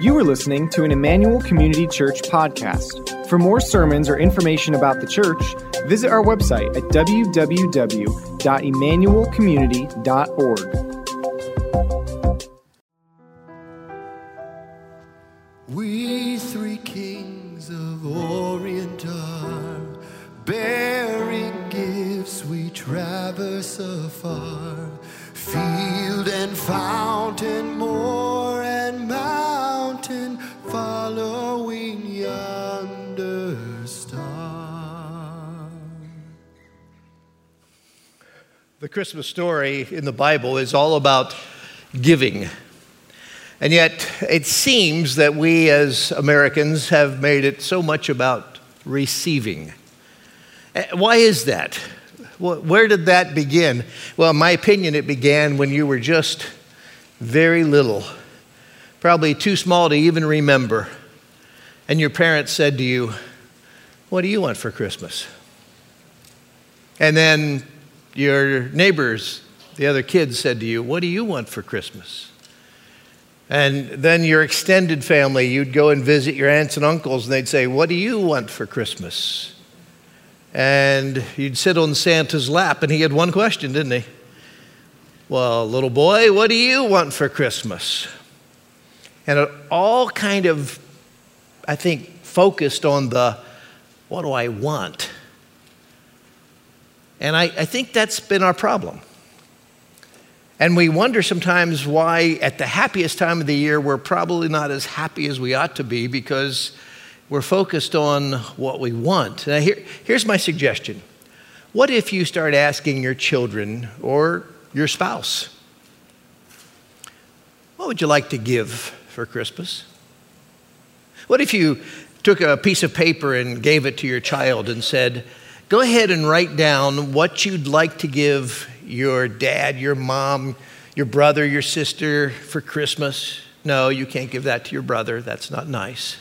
You are listening to an Emmanuel Community Church podcast. For more sermons or information about the church, visit our website at www.emmanuelcommunity.org. Christmas story in the Bible is all about giving. And yet, it seems that we as Americans have made it so much about receiving. Eh, Why is that? Where did that begin? Well, in my opinion, it began when you were just very little, probably too small to even remember. And your parents said to you, What do you want for Christmas? And then your neighbors, the other kids, said to you, What do you want for Christmas? And then your extended family, you'd go and visit your aunts and uncles, and they'd say, What do you want for Christmas? And you'd sit on Santa's lap, and he had one question, didn't he? Well, little boy, what do you want for Christmas? And it all kind of, I think, focused on the what do I want? And I, I think that's been our problem. And we wonder sometimes why, at the happiest time of the year, we're probably not as happy as we ought to be because we're focused on what we want. Now, here, here's my suggestion What if you start asking your children or your spouse, What would you like to give for Christmas? What if you took a piece of paper and gave it to your child and said, Go ahead and write down what you'd like to give your dad, your mom, your brother, your sister for Christmas. No, you can't give that to your brother. That's not nice.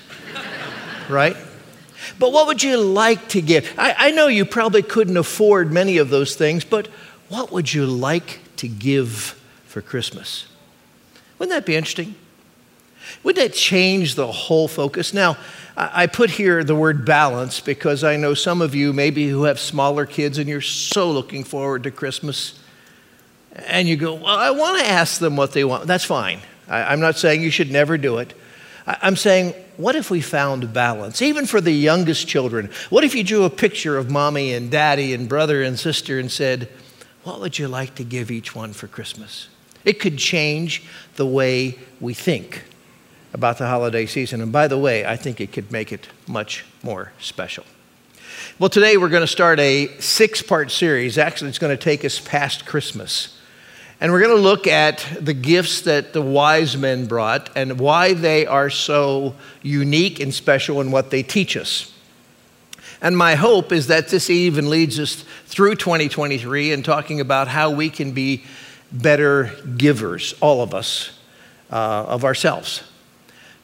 right? But what would you like to give? I, I know you probably couldn't afford many of those things, but what would you like to give for Christmas? Wouldn't that be interesting? Wouldn't that change the whole focus? Now, I put here the word balance because I know some of you, maybe who have smaller kids, and you're so looking forward to Christmas. And you go, Well, I want to ask them what they want. That's fine. I, I'm not saying you should never do it. I'm saying, what if we found balance, even for the youngest children? What if you drew a picture of mommy and daddy and brother and sister and said, What would you like to give each one for Christmas? It could change the way we think about the holiday season. And by the way, I think it could make it much more special. Well, today we're going to start a six part series. Actually, it's going to take us past Christmas. And we're going to look at the gifts that the wise men brought and why they are so unique and special in what they teach us. And my hope is that this even leads us through 2023 and talking about how we can be better givers, all of us, uh, of ourselves.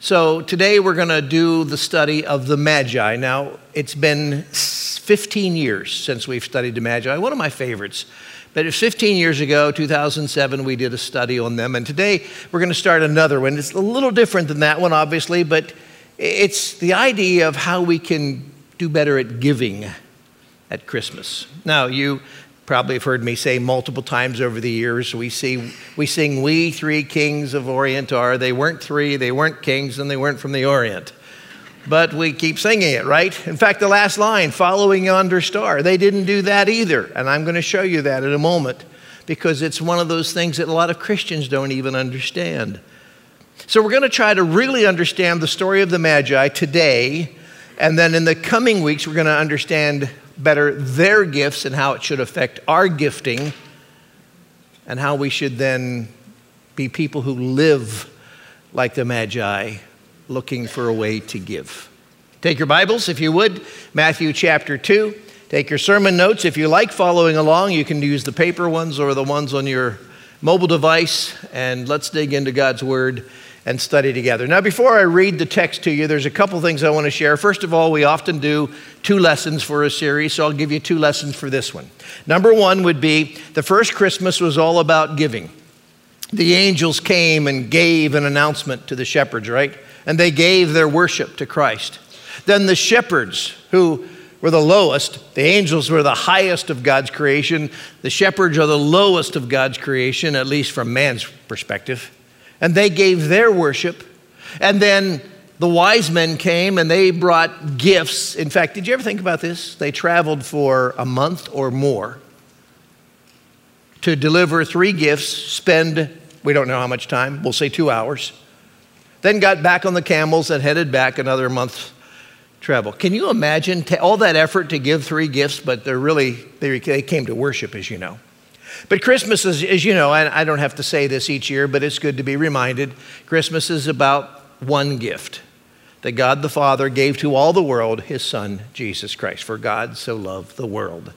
So today we're going to do the study of the Magi. Now, it's been 15 years since we've studied the Magi, one of my favorites. But it's 15 years ago, 2007, we did a study on them. And today we're going to start another one. It's a little different than that one, obviously, but it's the idea of how we can do better at giving at Christmas. Now, you probably have heard me say multiple times over the years we see we sing we three kings of orient are. They weren't three they weren't kings and they weren't from the orient. But we keep singing it right? In fact the last line following yonder star. They didn't do that either and i'm going to show you that in a moment because it's one of those things that a lot of christians don't even understand. So we're going to try to really understand the story of the magi today and then in the coming weeks we're going to understand better their gifts and how it should affect our gifting, and how we should then be people who live like the Magi, looking for a way to give. Take your Bibles, if you would, Matthew chapter 2. Take your sermon notes. If you like following along, you can use the paper ones or the ones on your mobile device, and let's dig into God's Word and study together. Now, before I read the text to you, there's a couple things I want to share. First of all, we often do two lessons for a series, so I'll give you two lessons for this one. Number one would be the first Christmas was all about giving. the angels came and gave an announcement to the shepherds, right? And they gave their worship to Christ. Then the shepherds, who were the lowest, the angels were the highest of God's creation, the shepherds are the lowest of God's creation, at least from man's perspective. And they gave their worship. And then the wise men came and they brought gifts. In fact, did you ever think about this? They traveled for a month or more to deliver three gifts, spend, we don't know how much time, we'll say two hours. Then got back on the camels and headed back another month travel. Can you imagine all that effort to give three gifts, but they're really, they came to worship, as you know. But Christmas is, as you know, and I don't have to say this each year, but it's good to be reminded Christmas is about one gift that God the Father gave to all the world, his Son, Jesus Christ. For God so loved the world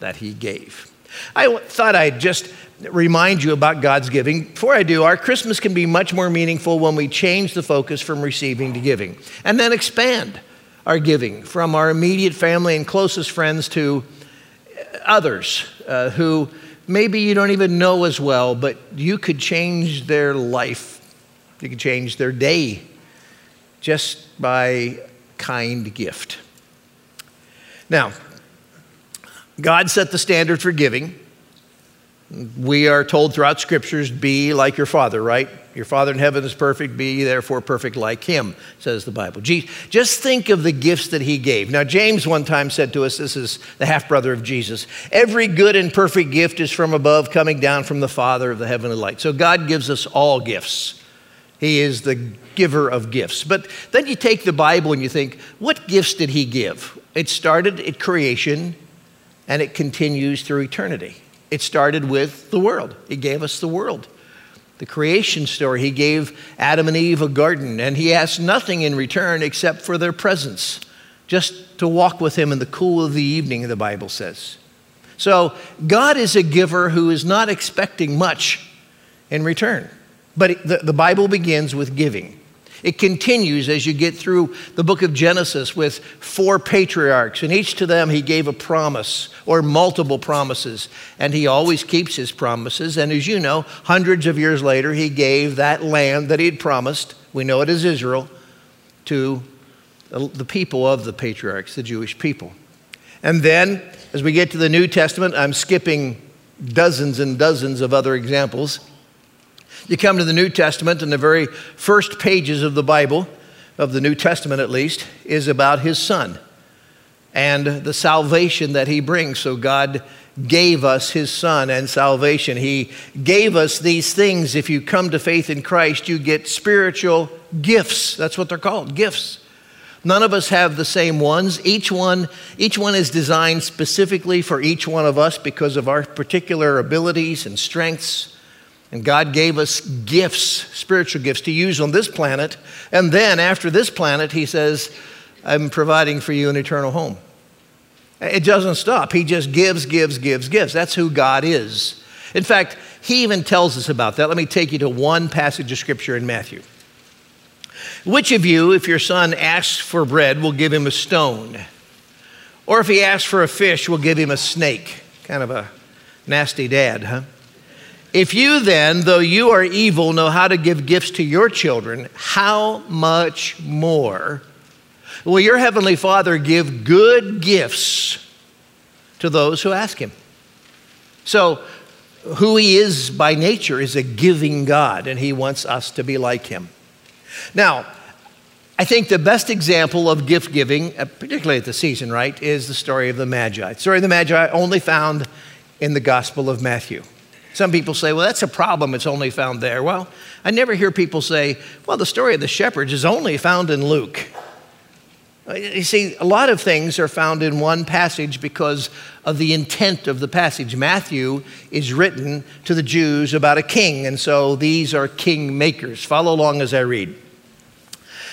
that he gave. I thought I'd just remind you about God's giving. Before I do, our Christmas can be much more meaningful when we change the focus from receiving to giving and then expand our giving from our immediate family and closest friends to others uh, who maybe you don't even know as well, but you could change their life. You could change their day just by kind gift. Now, God set the standard for giving. We are told throughout scriptures, be like your father, right? Your father in heaven is perfect, be ye therefore perfect like him, says the Bible. Just think of the gifts that he gave. Now, James one time said to us, this is the half brother of Jesus, every good and perfect gift is from above, coming down from the Father of the heavenly light. So God gives us all gifts. He is the giver of gifts. But then you take the Bible and you think, what gifts did he give? It started at creation and it continues through eternity. It started with the world. He gave us the world. The creation story, he gave Adam and Eve a garden, and he asked nothing in return except for their presence, just to walk with him in the cool of the evening, the Bible says. So, God is a giver who is not expecting much in return. But the, the Bible begins with giving. It continues as you get through the book of Genesis with four patriarchs, and each to them he gave a promise or multiple promises, and he always keeps his promises. And as you know, hundreds of years later, he gave that land that he had promised, we know it as Israel, to the people of the patriarchs, the Jewish people. And then, as we get to the New Testament, I'm skipping dozens and dozens of other examples. You come to the New Testament, and the very first pages of the Bible, of the New Testament at least, is about his son and the salvation that he brings. So God gave us his son and salvation. He gave us these things. If you come to faith in Christ, you get spiritual gifts. That's what they're called gifts. None of us have the same ones. Each one, each one is designed specifically for each one of us because of our particular abilities and strengths. And God gave us gifts, spiritual gifts to use on this planet. And then after this planet, He says, I'm providing for you an eternal home. It doesn't stop. He just gives, gives, gives, gives. That's who God is. In fact, He even tells us about that. Let me take you to one passage of Scripture in Matthew. Which of you, if your son asks for bread, will give him a stone? Or if he asks for a fish, will give him a snake? Kind of a nasty dad, huh? If you then, though you are evil, know how to give gifts to your children, how much more will your heavenly Father give good gifts to those who ask him? So, who he is by nature is a giving God, and he wants us to be like him. Now, I think the best example of gift giving, uh, particularly at the season, right, is the story of the Magi. The story of the Magi only found in the Gospel of Matthew. Some people say, well, that's a problem, it's only found there. Well, I never hear people say, well, the story of the shepherds is only found in Luke. Uh, you see, a lot of things are found in one passage because of the intent of the passage. Matthew is written to the Jews about a king, and so these are king makers. Follow along as I read.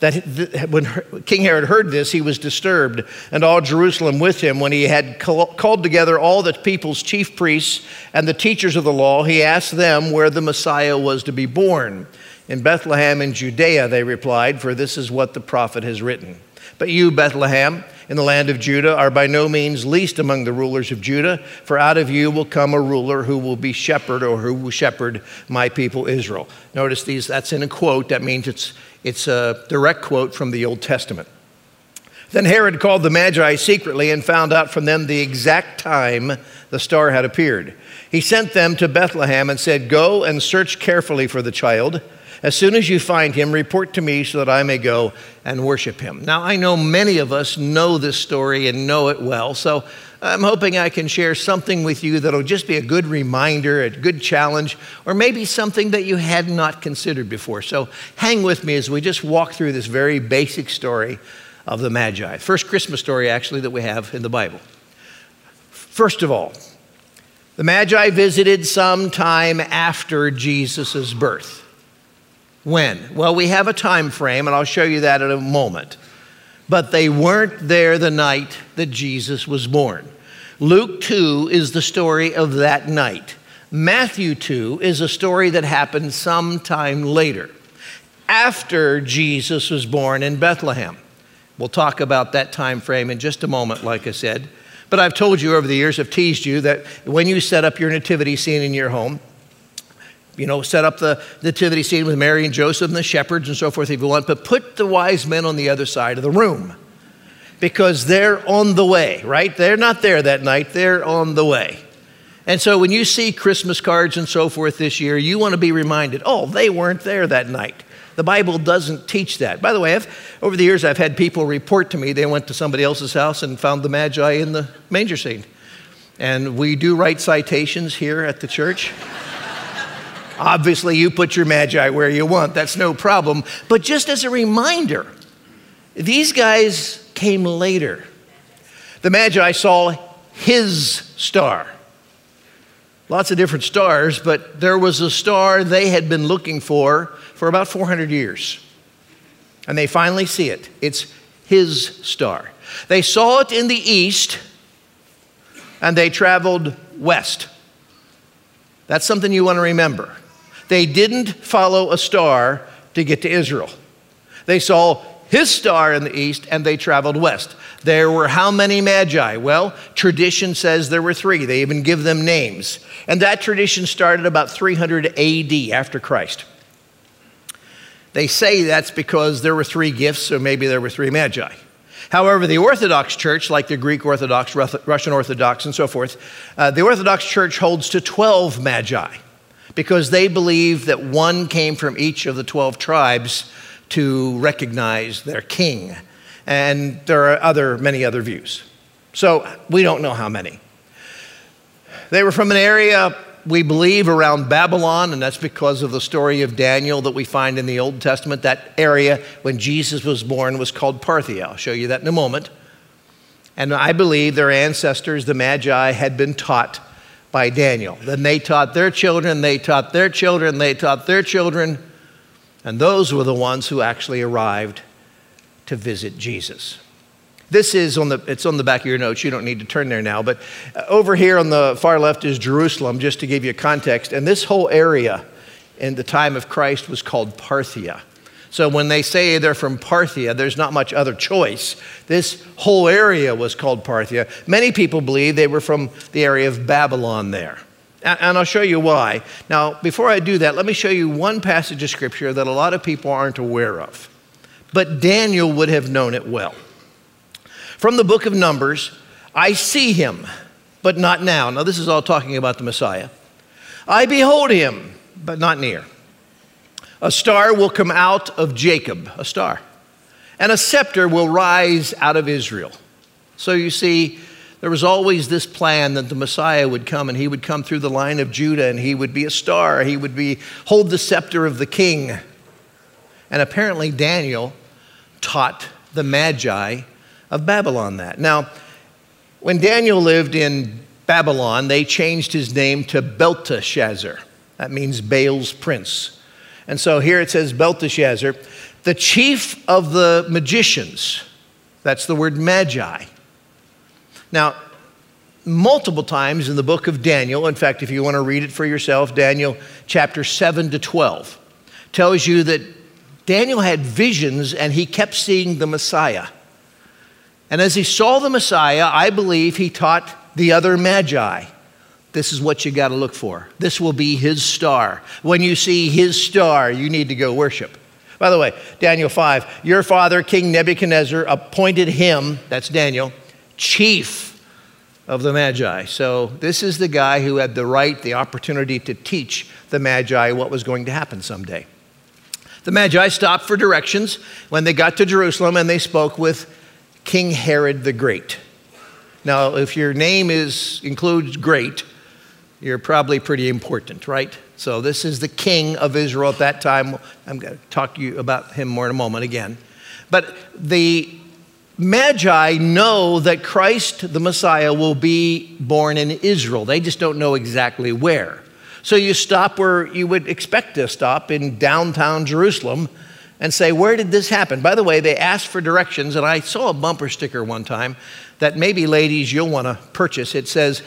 that when King Herod heard this, he was disturbed, and all Jerusalem with him. When he had called together all the people's chief priests and the teachers of the law, he asked them where the Messiah was to be born. In Bethlehem in Judea, they replied, for this is what the prophet has written. But you, Bethlehem, in the land of Judah, are by no means least among the rulers of Judah, for out of you will come a ruler who will be shepherd or who will shepherd my people Israel. Notice these, that's in a quote. That means it's, it's a direct quote from the Old Testament. Then Herod called the Magi secretly and found out from them the exact time the star had appeared. He sent them to Bethlehem and said, Go and search carefully for the child. As soon as you find him, report to me so that I may go and worship him. Now, I know many of us know this story and know it well, so I'm hoping I can share something with you that'll just be a good reminder, a good challenge, or maybe something that you had not considered before. So hang with me as we just walk through this very basic story of the Magi. First Christmas story, actually, that we have in the Bible. First of all, the Magi visited some time after Jesus' birth. When? Well, we have a time frame, and I'll show you that in a moment. But they weren't there the night that Jesus was born. Luke 2 is the story of that night. Matthew 2 is a story that happened sometime later, after Jesus was born in Bethlehem. We'll talk about that time frame in just a moment, like I said. But I've told you over the years, I've teased you that when you set up your nativity scene in your home, you know, set up the nativity scene with Mary and Joseph and the shepherds and so forth if you want, but put the wise men on the other side of the room because they're on the way, right? They're not there that night, they're on the way. And so when you see Christmas cards and so forth this year, you want to be reminded, oh, they weren't there that night. The Bible doesn't teach that. By the way, I've, over the years, I've had people report to me they went to somebody else's house and found the Magi in the manger scene. And we do write citations here at the church. Obviously, you put your magi where you want, that's no problem. But just as a reminder, these guys came later. The magi saw his star. Lots of different stars, but there was a star they had been looking for for about 400 years. And they finally see it. It's his star. They saw it in the east and they traveled west. That's something you want to remember. They didn't follow a star to get to Israel. They saw his star in the east and they traveled west. There were how many magi? Well, tradition says there were three. They even give them names. And that tradition started about 300 AD after Christ. They say that's because there were three gifts, so maybe there were three magi. However, the Orthodox Church, like the Greek Orthodox, Russian Orthodox, and so forth, uh, the Orthodox Church holds to 12 magi because they believe that one came from each of the 12 tribes to recognize their king. And there are other, many other views. So we don't know how many. They were from an area, we believe, around Babylon, and that's because of the story of Daniel that we find in the Old Testament. That area, when Jesus was born, was called Parthia. I'll show you that in a moment. And I believe their ancestors, the Magi, had been taught by Daniel. Then they taught their children, they taught their children, they taught their children, and those were the ones who actually arrived to visit Jesus. This is on the it's on the back of your notes. You don't need to turn there now, but uh, over here on the far left is Jerusalem just to give you context. And this whole area in the time of Christ was called Parthia. So when they say they're from Parthia, there's not much other choice. This whole area was called Parthia. Many people believe they were from the area of Babylon there. And I'll show you why. Now, before I do that, let me show you one passage of scripture that a lot of people aren't aware of. But Daniel would have known it well. From the book of Numbers, I see him, but not now. Now, this is all talking about the Messiah. I behold him, but not near. A star will come out of Jacob, a star, and a scepter will rise out of Israel. So you see, there was always this plan that the Messiah would come and he would come through the line of Judah and he would be a star. He would be hold the scepter of the king. And apparently Daniel taught the Magi of Babylon that. Now, when Daniel lived in Babylon, they changed his name to Belteshazzar. That means Baal's prince. And so here it says Belteshazzar. the chief of the magicians. That's the word magi. Now, multiple times in the book of Daniel, in fact, if you want to read it for yourself, Daniel chapter 7 to 12 tells you that Daniel had visions and he kept seeing the Messiah. And as he saw the Messiah, I believe he taught the other magi. This is what you got to look for. This will be his star. When you see his star, you need to go worship. By the way, Daniel 5, your father, King Nebuchadnezzar, appointed him, that's Daniel, chief of the Magi. So this is the guy who had the right, the opportunity to teach the Magi what was going to happen someday. The Magi stopped for directions when they got to Jerusalem and they spoke with King Herod the Great. Now, if your name is includes great, you're probably pretty important, right? So this is the king of Israel at that time. I'm going to talk to you about him more in a moment again. But the Magi know that Christ, the Messiah, will be born in Israel. They just don't know exactly where. So you stop where you would expect to stop in downtown Jerusalem and say, Where did this happen? By the way, they asked for directions, and I saw a bumper sticker one time that maybe, ladies, you'll want to purchase. It says,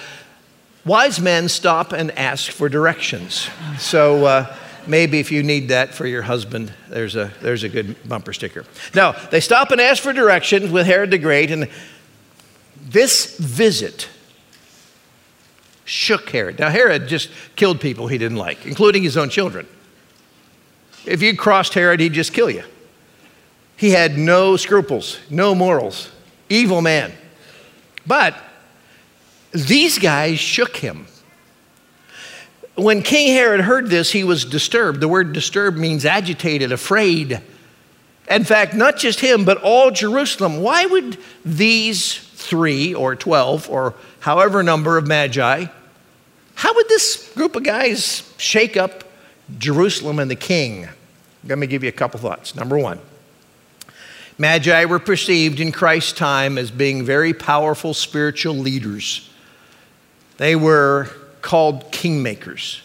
Wise men stop and ask for directions. So uh, maybe if you need that for your husband, there's a, there's a good bumper sticker. Now, they stop and ask for directions with Herod the Great, and this visit shook Herod. Now, Herod just killed people he didn't like, including his own children. If you crossed Herod, he'd just kill you. He had no scruples, no morals, evil man. But these guys shook him. When King Herod heard this, he was disturbed. The word disturbed means agitated, afraid. In fact, not just him, but all Jerusalem. Why would these three or 12 or however number of magi, how would this group of guys shake up Jerusalem and the king? Let me give you a couple thoughts. Number one, Magi were perceived in Christ's time as being very powerful spiritual leaders. They were called kingmakers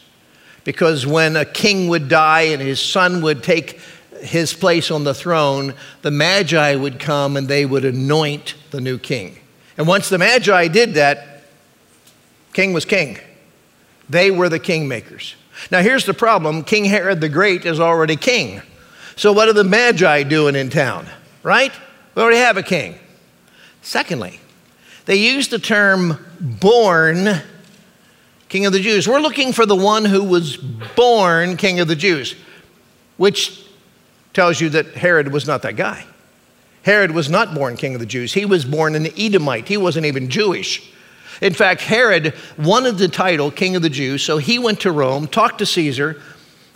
because when a king would die and his son would take his place on the throne, the Magi would come and they would anoint the new king. And once the Magi did that, king was king. They were the kingmakers. Now, here's the problem King Herod the Great is already king. So, what are the Magi doing in town? Right? We already have a king. Secondly, they use the term born king of the Jews. We're looking for the one who was born king of the Jews, which tells you that Herod was not that guy. Herod was not born king of the Jews. He was born an Edomite. He wasn't even Jewish. In fact, Herod wanted the title king of the Jews, so he went to Rome, talked to Caesar,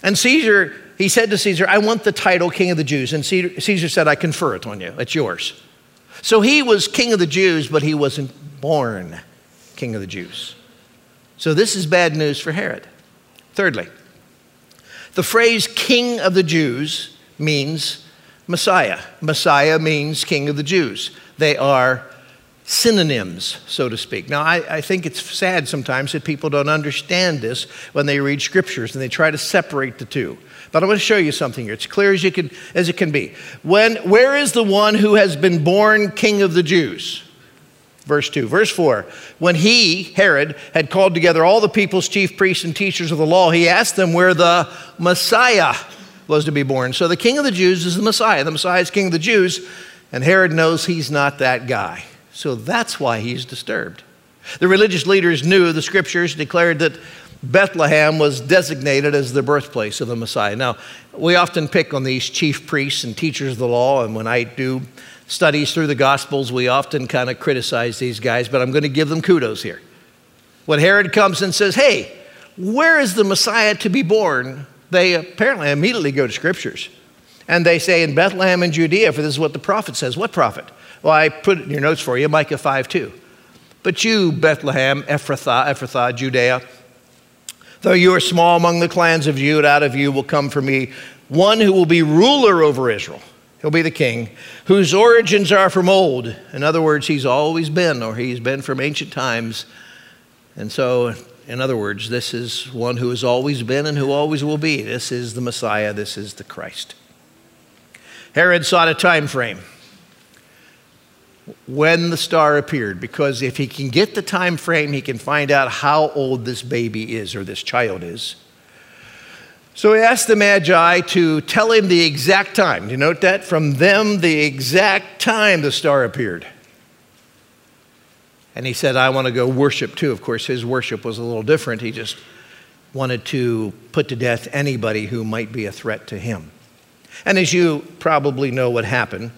and Caesar, he said to Caesar, I want the title king of the Jews. And Caesar said, I confer it on you. It's yours. So he was king of the Jews, but he wasn't born king of the Jews. So this is bad news for Herod. Thirdly, the phrase king of the Jews means Messiah. Messiah means king of the Jews. They are synonyms, so to speak. Now, I, I, think it's sad sometimes that people don't understand this when they read scriptures and they try to separate the two. But I want to show you something here. It's clear as, you can, as it can be. When, where is the one who has been born king of the Jews? Verse 2. Verse 4. When he, Herod, had called together all the people's chief priests and teachers of the law, he asked them where the Messiah was to be born. So the king of the Jews is the Messiah. The Messiah is king of the Jews, and Herod knows he's not that guy. So that's why he's disturbed. The religious leaders knew the scriptures declared that Bethlehem was designated as the birthplace of the Messiah. Now, we often pick on these chief priests and teachers of the law, and when I do studies through the Gospels, we often kind of criticize these guys, but I'm going to give them kudos here. When Herod comes and says, Hey, where is the Messiah to be born? They apparently immediately go to scriptures. And they say, In Bethlehem in Judea, for this is what the prophet says. What prophet? Well, I put it in your notes for you, Micah 5 2. But you, Bethlehem, Ephrathah, Ephrathah, Judea, though you are small among the clans of Judah, out of you will come for me one who will be ruler over Israel. He'll be the king, whose origins are from old. In other words, he's always been, or he's been from ancient times. And so, in other words, this is one who has always been and who always will be. This is the Messiah, this is the Christ. Herod sought a time frame when the star appeared because if he can get the time frame, he can find out how old this baby is or this child is. So he asked the Magi to tell him the exact time. Do you note that? From them, the exact time the star appeared. And he said, I want to go worship too. Of course, his worship was a little different. He just wanted to put to death anybody who might be a threat to him. And as you probably know what happened,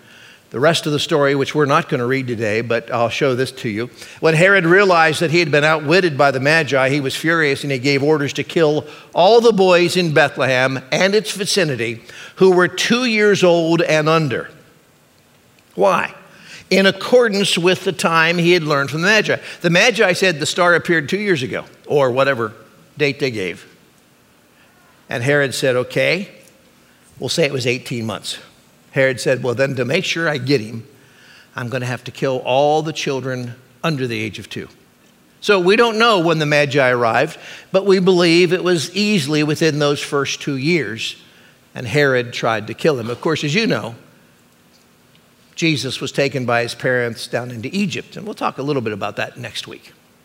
the rest of the story, which we're not going to read today, but I'll show this to you. When Herod realized that he had been outwitted by the Magi, he was furious and he gave orders to kill all the boys in Bethlehem and its vicinity who were two years old and under. Why? In accordance with the time he had learned from the Magi. The Magi said the star appeared two years ago, or whatever date they gave. And Herod said, okay, we'll say it was 18 months. Herod said, Well, then to make sure I get him, I'm going to have to kill all the children under the age of two. So we don't know when the Magi arrived, but we believe it was easily within those first two years, and Herod tried to kill him. Of course, as you know, Jesus was taken by his parents down into Egypt, and we'll talk a little bit about that next week.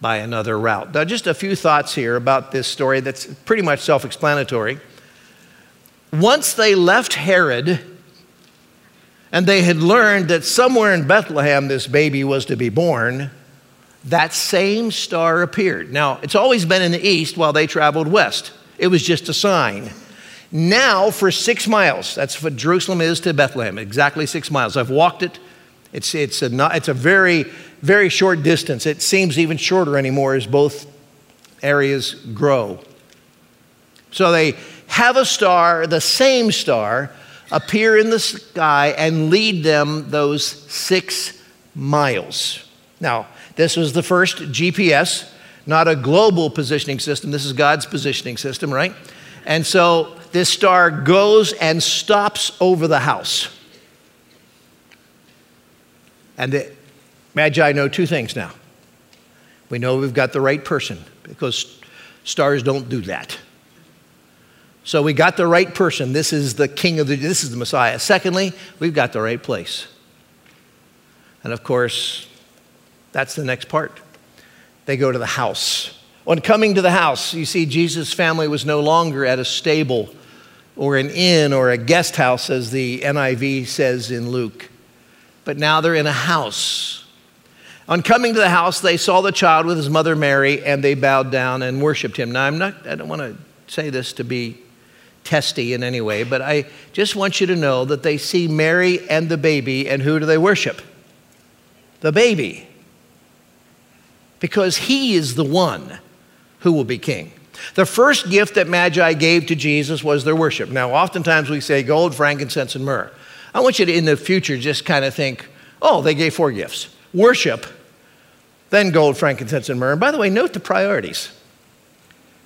by another route. Now, just a few thoughts here about this story that's pretty much self explanatory. Once they left Herod, and they had learned that somewhere in Bethlehem this baby was to be born, that same star appeared. Now, it's always been in the east while they traveled west. It was just a sign. Now, for six miles, that's what Jerusalem is to Bethlehem, exactly six miles. I've walked it. It's, it's, a, it's a very very short distance. It seems even shorter anymore as both areas grow. So they have a star, the same star, appear in the sky and lead them those six miles. Now, this was the first GPS, not a global positioning system. This is God's positioning system, right? And so this star goes and stops over the house. And the Magi know two things now. We know we've got the right person because stars don't do that. So we got the right person. This is the king of the, this is the Messiah. Secondly, we've got the right place. And of course, that's the next part. They go to the house. On coming to the house, you see, Jesus' family was no longer at a stable or an inn or a guest house, as the NIV says in Luke, but now they're in a house on coming to the house, they saw the child with his mother Mary, and they bowed down and worshiped him. Now, I'm not, I don't want to say this to be testy in any way, but I just want you to know that they see Mary and the baby, and who do they worship? The baby. Because he is the one who will be king. The first gift that Magi gave to Jesus was their worship. Now, oftentimes we say gold, frankincense, and myrrh. I want you to, in the future, just kind of think, oh, they gave four gifts worship, then gold, frankincense, and myrrh. And by the way, note the priorities.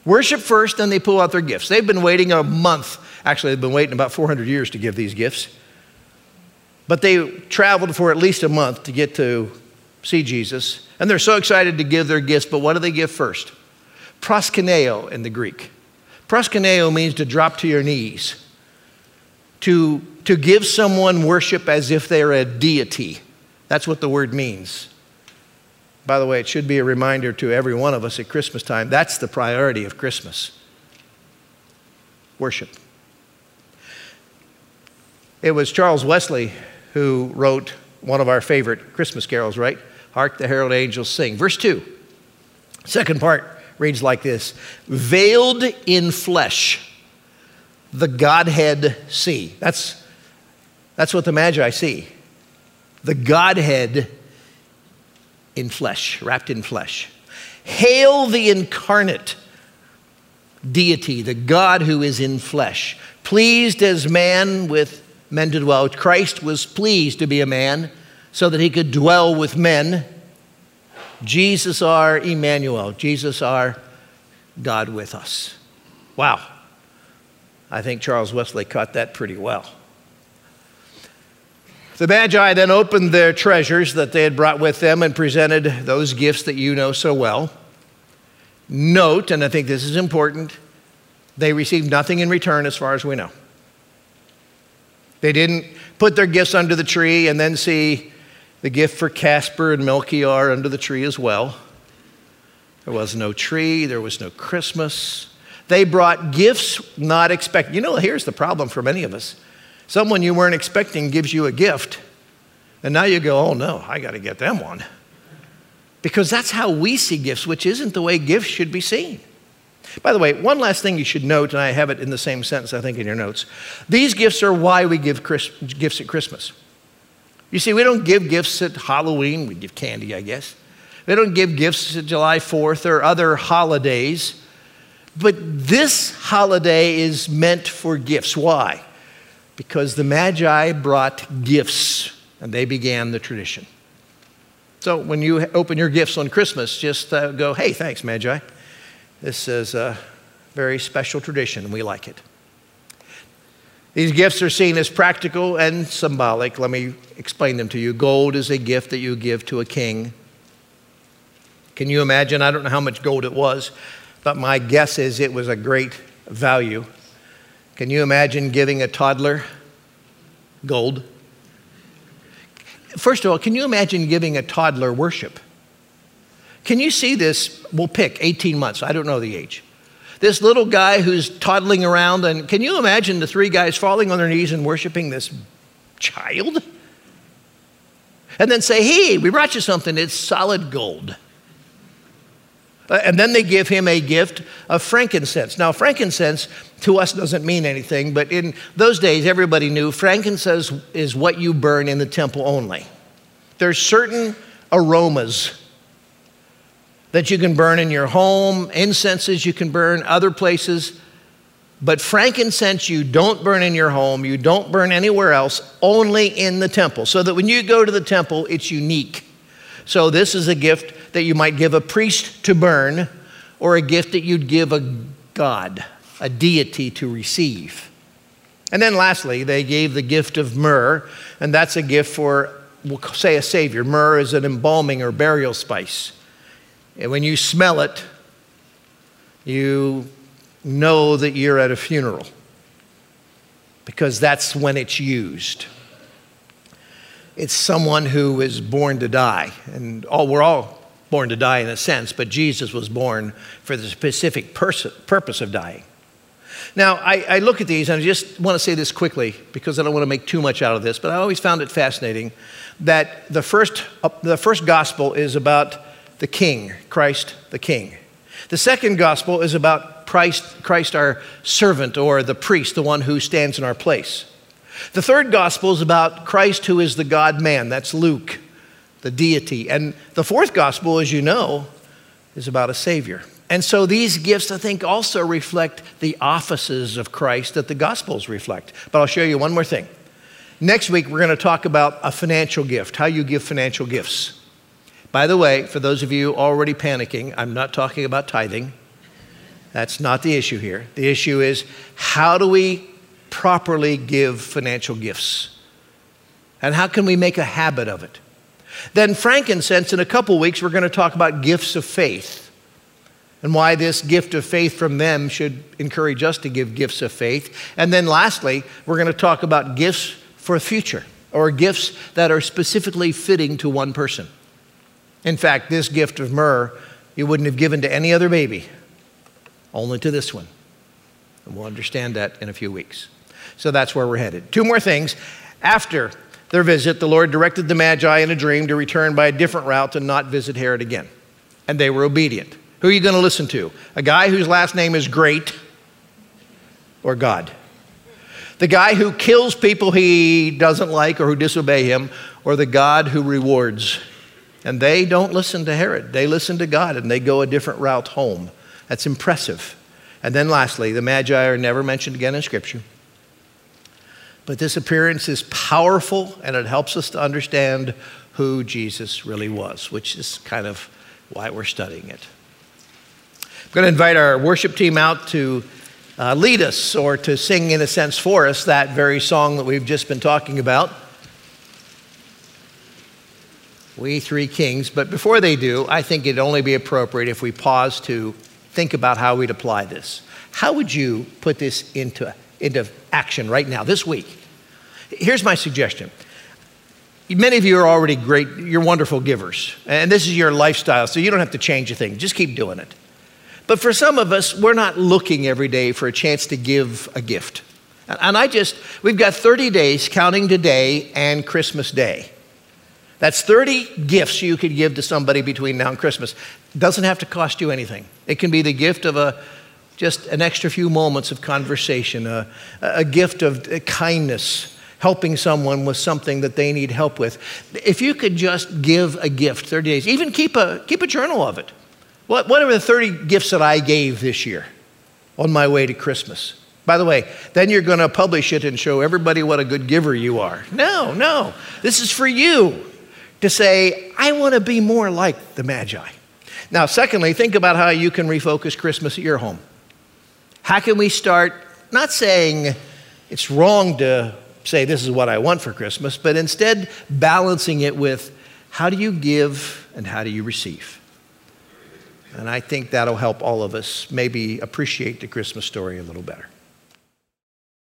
Worship first, then they pull out their gifts. They've been waiting a month. Actually, they've been waiting about 400 years to give these gifts. But they traveled for at least a month to get to see Jesus. And they're so excited to give their gifts, but what do they give first? Proskuneo in the Greek. Proskuneo means to drop to your knees, to, to give someone worship as if they're a deity. That's what the word means. By the way, it should be a reminder to every one of us at Christmas time that's the priority of Christmas worship. It was Charles Wesley who wrote one of our favorite Christmas carols, right? Hark the herald angels sing. Verse 2, second part reads like this Veiled in flesh, the Godhead see. That's, that's what the Magi see. The Godhead in flesh, wrapped in flesh. Hail the incarnate deity, the God who is in flesh, pleased as man with men to dwell. Christ was pleased to be a man so that he could dwell with men. Jesus, our Emmanuel, Jesus, our God with us. Wow. I think Charles Wesley caught that pretty well. The Magi then opened their treasures that they had brought with them and presented those gifts that you know so well. Note, and I think this is important, they received nothing in return as far as we know. They didn't put their gifts under the tree and then see the gift for Casper and Melchior under the tree as well. There was no tree, there was no Christmas. They brought gifts not expected. You know, here's the problem for many of us Someone you weren't expecting gives you a gift, and now you go, oh no, I got to get them one. Because that's how we see gifts, which isn't the way gifts should be seen. By the way, one last thing you should note, and I have it in the same sentence, I think, in your notes. These gifts are why we give Chris, gifts at Christmas. You see, we don't give gifts at Halloween, we give candy, I guess. We don't give gifts at July 4th or other holidays. But this holiday is meant for gifts. Why? because the Magi brought gifts and they began the tradition. So when you open your gifts on Christmas, just uh, go, hey, thanks, Magi. This is a very special tradition and we like it. These gifts are seen as practical and symbolic. Let me explain them to you. Gold is a gift that you give to a king. Can you imagine? I don't know how much gold it was, but my guess is it was a great value. Can you imagine giving a toddler gold? First of all, can you imagine giving a toddler worship? Can you see this? We'll pick 18 months. I don't know the age. This little guy who's toddling around, and can you imagine the three guys falling on their knees and worshiping this child? And then say, hey, we brought you something. It's solid gold. Uh, and then they give him a gift of frankincense. Now, frankincense to us doesn't mean anything, but in those days, everybody knew frankincense is what you burn in the temple only. There's certain aromas that you can burn in your home, incenses you can burn other places, but frankincense you don't burn in your home, you don't burn anywhere else, only in the temple. So that when you go to the temple, it's unique. So, this is a gift that you might give a priest to burn, or a gift that you'd give a god, a deity to receive. And then, lastly, they gave the gift of myrrh, and that's a gift for, we'll say, a savior. Myrrh is an embalming or burial spice. And when you smell it, you know that you're at a funeral because that's when it's used it's someone who is born to die. And all, we're all born to die in a sense, but Jesus was born for the specific pers- purpose of dying. Now, I, I, look at these and I just want to say this quickly because I don't want to make too much out of this, but I always found it fascinating that the first, uh, the first gospel is about the king, Christ the king. The second gospel is about Christ, Christ our servant or the priest, the one who stands in our place. The third gospel is about Christ, who is the God man. That's Luke, the deity. And the fourth gospel, as you know, is about a Savior. And so these gifts, I think, also reflect the offices of Christ that the Gospels reflect. But I'll show you one more thing. Next week, we're going to talk about a financial gift, how you give financial gifts. By the way, for those of you already panicking, I'm not talking about tithing. That's not the issue here. The issue is how do we properly give financial gifts? And how can we make a habit of it? Then, frankincense, in a couple weeks, we're going to talk about gifts of faith and why this gift of faith from them should encourage us to give gifts of faith. And then, lastly, we're going to talk about gifts for the future or gifts that are specifically fitting to one person. In fact, this gift of myrrh you wouldn't have given to any other baby, only to this one. And we'll understand that in a few weeks. So that's where we're headed. Two more things. After their visit, the Lord directed the Magi in a dream to return by a different route and not visit Herod again. And they were obedient. Who are you going to listen to? A guy whose last name is Great or God? The guy who kills people he doesn't like or who disobey him, or the God who rewards? And they don't listen to Herod. They listen to God and they go a different route home. That's impressive. And then lastly, the Magi are never mentioned again in Scripture. But this appearance is powerful and it helps us to understand who Jesus really was, which is kind of why we're studying it. I'm going to invite our worship team out to uh, lead us or to sing, in a sense, for us that very song that we've just been talking about. We Three Kings. But before they do, I think it'd only be appropriate if we pause to think about how we'd apply this. How would you put this into, into action right now, this week? Here's my suggestion. Many of you are already great, you're wonderful givers, and this is your lifestyle, so you don't have to change a thing. Just keep doing it. But for some of us, we're not looking every day for a chance to give a gift. And I just, we've got 30 days counting today and Christmas Day. That's 30 gifts you could give to somebody between now and Christmas. Doesn't have to cost you anything. It can be the gift of a just an extra few moments of conversation, a, a gift of kindness, helping someone with something that they need help with. If you could just give a gift 30 days, even keep a, keep a journal of it. What, what are the 30 gifts that I gave this year on my way to Christmas? By the way, then you're going to publish it and show everybody what a good giver you are. No, no. This is for you to say, I want to be more like the Magi. Now, secondly, think about how you can refocus Christmas at your home. How can we start not saying it's wrong to say this is what I want for Christmas, but instead balancing it with how do you give and how do you receive? And I think that'll help all of us maybe appreciate the Christmas story a little better.